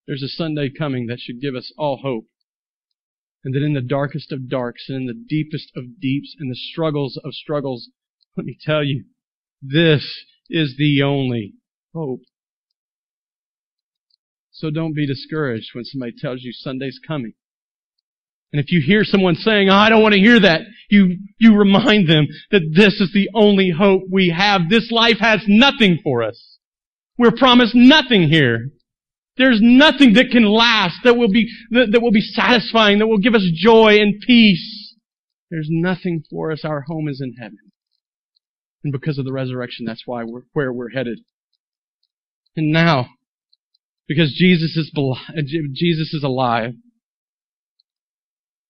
There's a Sunday coming that should give us all hope. And that in the darkest of darks and in the deepest of deeps and the struggles of struggles, let me tell you, this is the only hope. So don't be discouraged when somebody tells you Sunday's coming. And if you hear someone saying, oh, I don't want to hear that, you, you remind them that this is the only hope we have. This life has nothing for us. We're promised nothing here. There's nothing that can last, that will be, that, that will be satisfying, that will give us joy and peace. There's nothing for us. Our home is in heaven. And because of the resurrection, that's why we're where we're headed. And now, because Jesus is, Jesus is alive,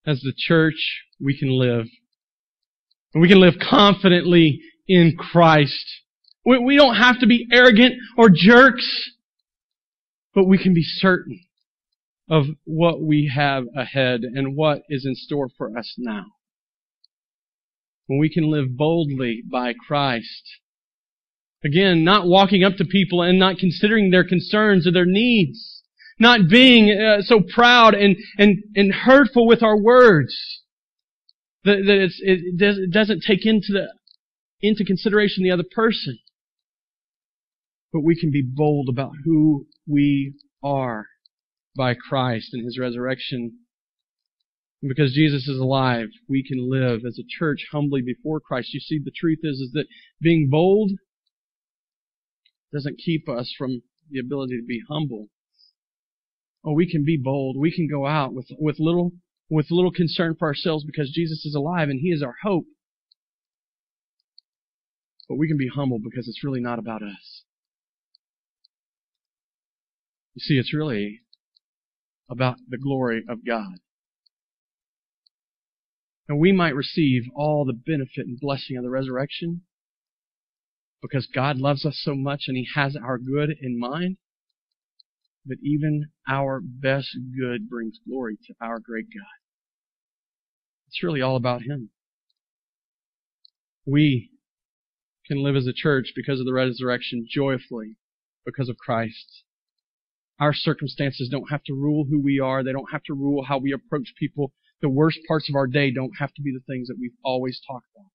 as the church, we can live. And we can live confidently in Christ. We, we don't have to be arrogant or jerks but we can be certain of what we have ahead and what is in store for us now. When we can live boldly by Christ. Again, not walking up to people and not considering their concerns or their needs. Not being uh, so proud and, and, and hurtful with our words that, that it, does, it doesn't take into, the, into consideration the other person. But we can be bold about who we are by Christ and His resurrection. And because Jesus is alive, we can live as a church humbly before Christ. You see, the truth is, is that being bold doesn't keep us from the ability to be humble. Oh, we can be bold. We can go out with, with little, with little concern for ourselves because Jesus is alive and He is our hope. But we can be humble because it's really not about us. You see, it's really about the glory of God. And we might receive all the benefit and blessing of the resurrection because God loves us so much and He has our good in mind. but even our best good brings glory to our great God. It's really all about Him. We can live as a church because of the resurrection joyfully because of Christ. Our circumstances don't have to rule who we are. They don't have to rule how we approach people. The worst parts of our day don't have to be the things that we've always talked about.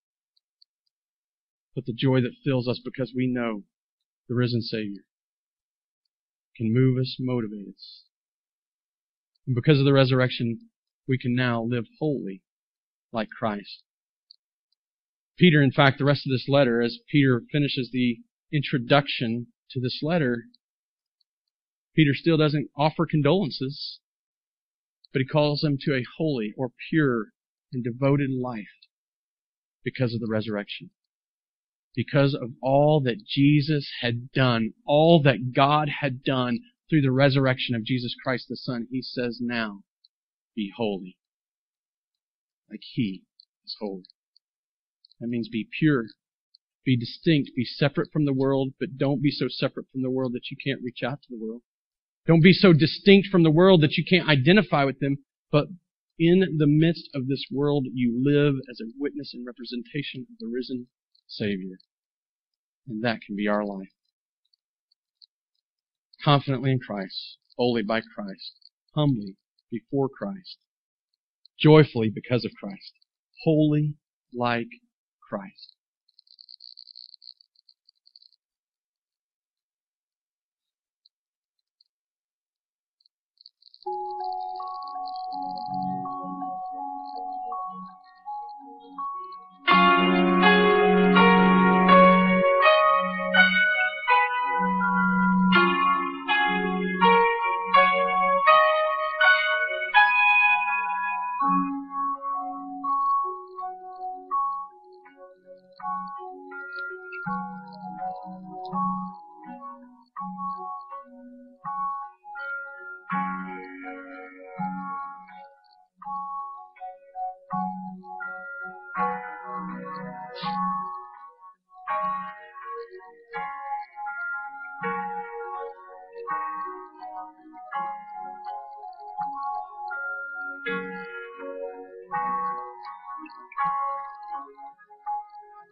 But the joy that fills us because we know the risen Savior can move us, motivate us. And because of the resurrection, we can now live holy like Christ. Peter, in fact, the rest of this letter, as Peter finishes the introduction to this letter, Peter still doesn't offer condolences, but he calls them to a holy or pure and devoted life because of the resurrection. Because of all that Jesus had done, all that God had done through the resurrection of Jesus Christ the Son, he says now, be holy. Like he is holy. That means be pure, be distinct, be separate from the world, but don't be so separate from the world that you can't reach out to the world. Don't be so distinct from the world that you can't identify with them, but in the midst of this world, you live as a witness and representation of the risen Savior. And that can be our life. Confidently in Christ, wholly by Christ, humbly before Christ, joyfully because of Christ, holy like Christ.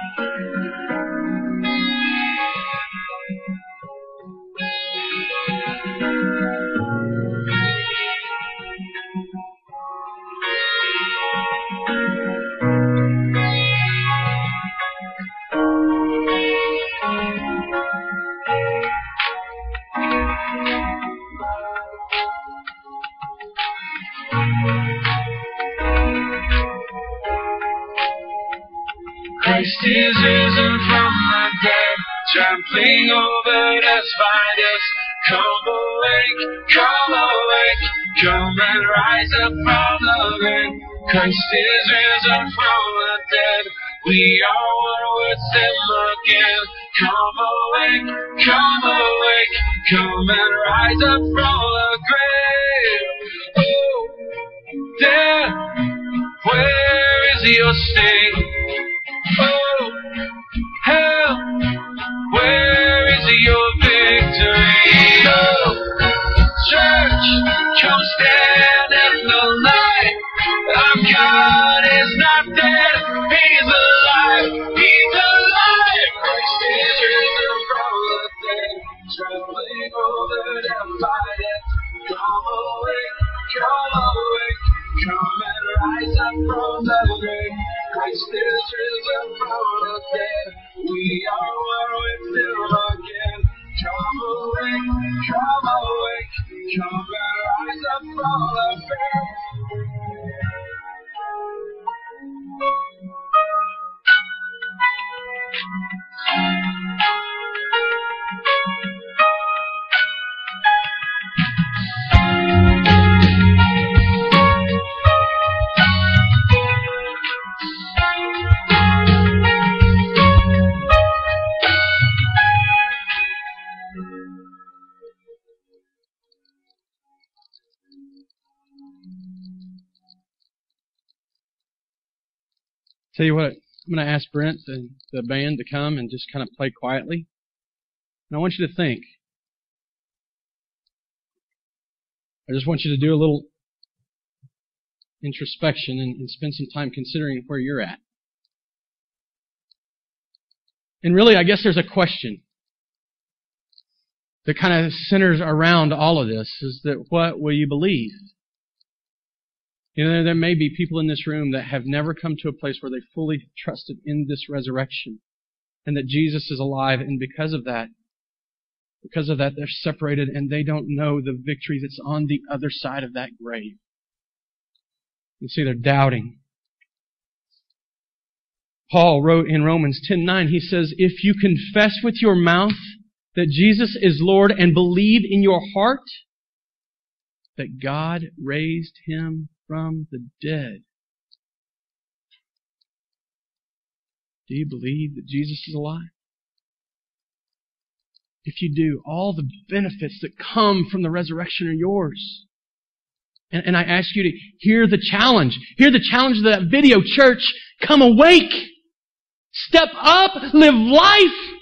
Thank you. Tell you what, I'm going to ask Brent and the band to come and just kind of play quietly. And I want you to think. I just want you to do a little introspection and, and spend some time considering where you're at. And really, I guess there's a question that kind of centers around all of this is that what will you believe? You know, there may be people in this room that have never come to a place where they fully trusted in this resurrection and that Jesus is alive, and because of that, because of that, they're separated and they don't know the victory that's on the other side of that grave. You see, they're doubting. Paul wrote in Romans 10:9, he says, "If you confess with your mouth that Jesus is Lord and believe in your heart that God raised him from the dead. Do you believe that Jesus is alive? If you do, all the benefits that come from the resurrection are yours. And, and I ask you to hear the challenge. Hear the challenge of that video church. Come awake. Step up. Live life.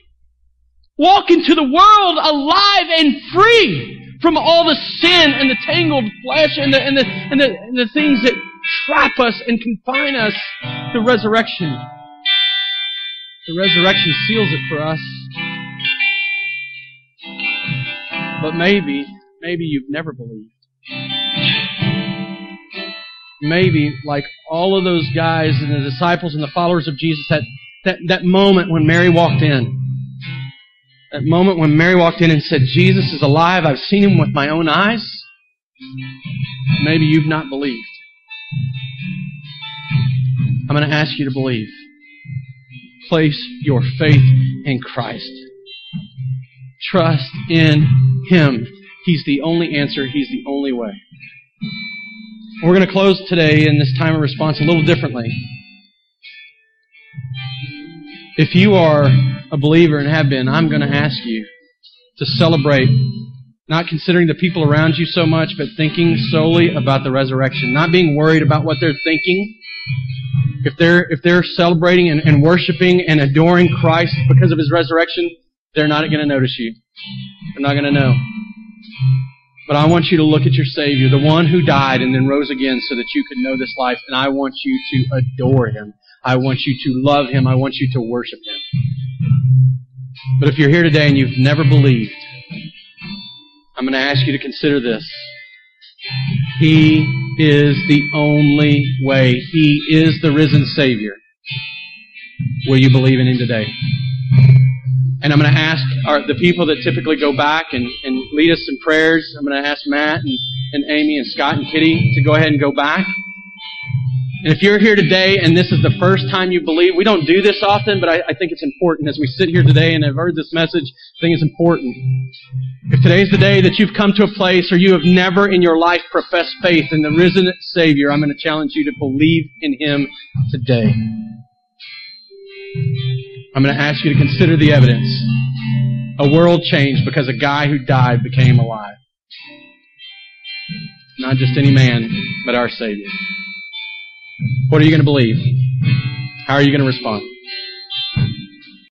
Walk into the world alive and free from all the sin and the tangled flesh and the, and the, and the, and the things that trap us and confine us. The resurrection. The resurrection seals it for us. But maybe, maybe you've never believed. Maybe, like all of those guys and the disciples and the followers of Jesus, that, that, that moment when Mary walked in, that moment when Mary walked in and said, Jesus is alive, I've seen him with my own eyes. Maybe you've not believed. I'm going to ask you to believe. Place your faith in Christ. Trust in Him. He's the only answer. He's the only way. We're going to close today in this time of response a little differently. If you are a believer and have been, I'm going to ask you to celebrate not considering the people around you so much, but thinking solely about the resurrection, not being worried about what they're thinking. If they're if they're celebrating and, and worshiping and adoring Christ because of His resurrection, they're not going to notice you. They're not going to know. But I want you to look at your Savior, the one who died and then rose again so that you could know this life, and I want you to adore Him. I want you to love Him. I want you to worship Him. But if you're here today and you've never believed, I'm going to ask you to consider this. He is the only way. He is the risen Savior. Will you believe in Him today? And I'm going to ask our, the people that typically go back and, and lead us in prayers. I'm going to ask Matt and, and Amy and Scott and Kitty to go ahead and go back. And if you're here today and this is the first time you believe, we don't do this often, but I, I, think it's important as we sit here today and have heard this message, I think it's important. If today's the day that you've come to a place or you have never in your life professed faith in the risen Savior, I'm going to challenge you to believe in Him today. I'm going to ask you to consider the evidence. A world changed because a guy who died became alive. Not just any man, but our Savior. What are you going to believe? How are you going to respond?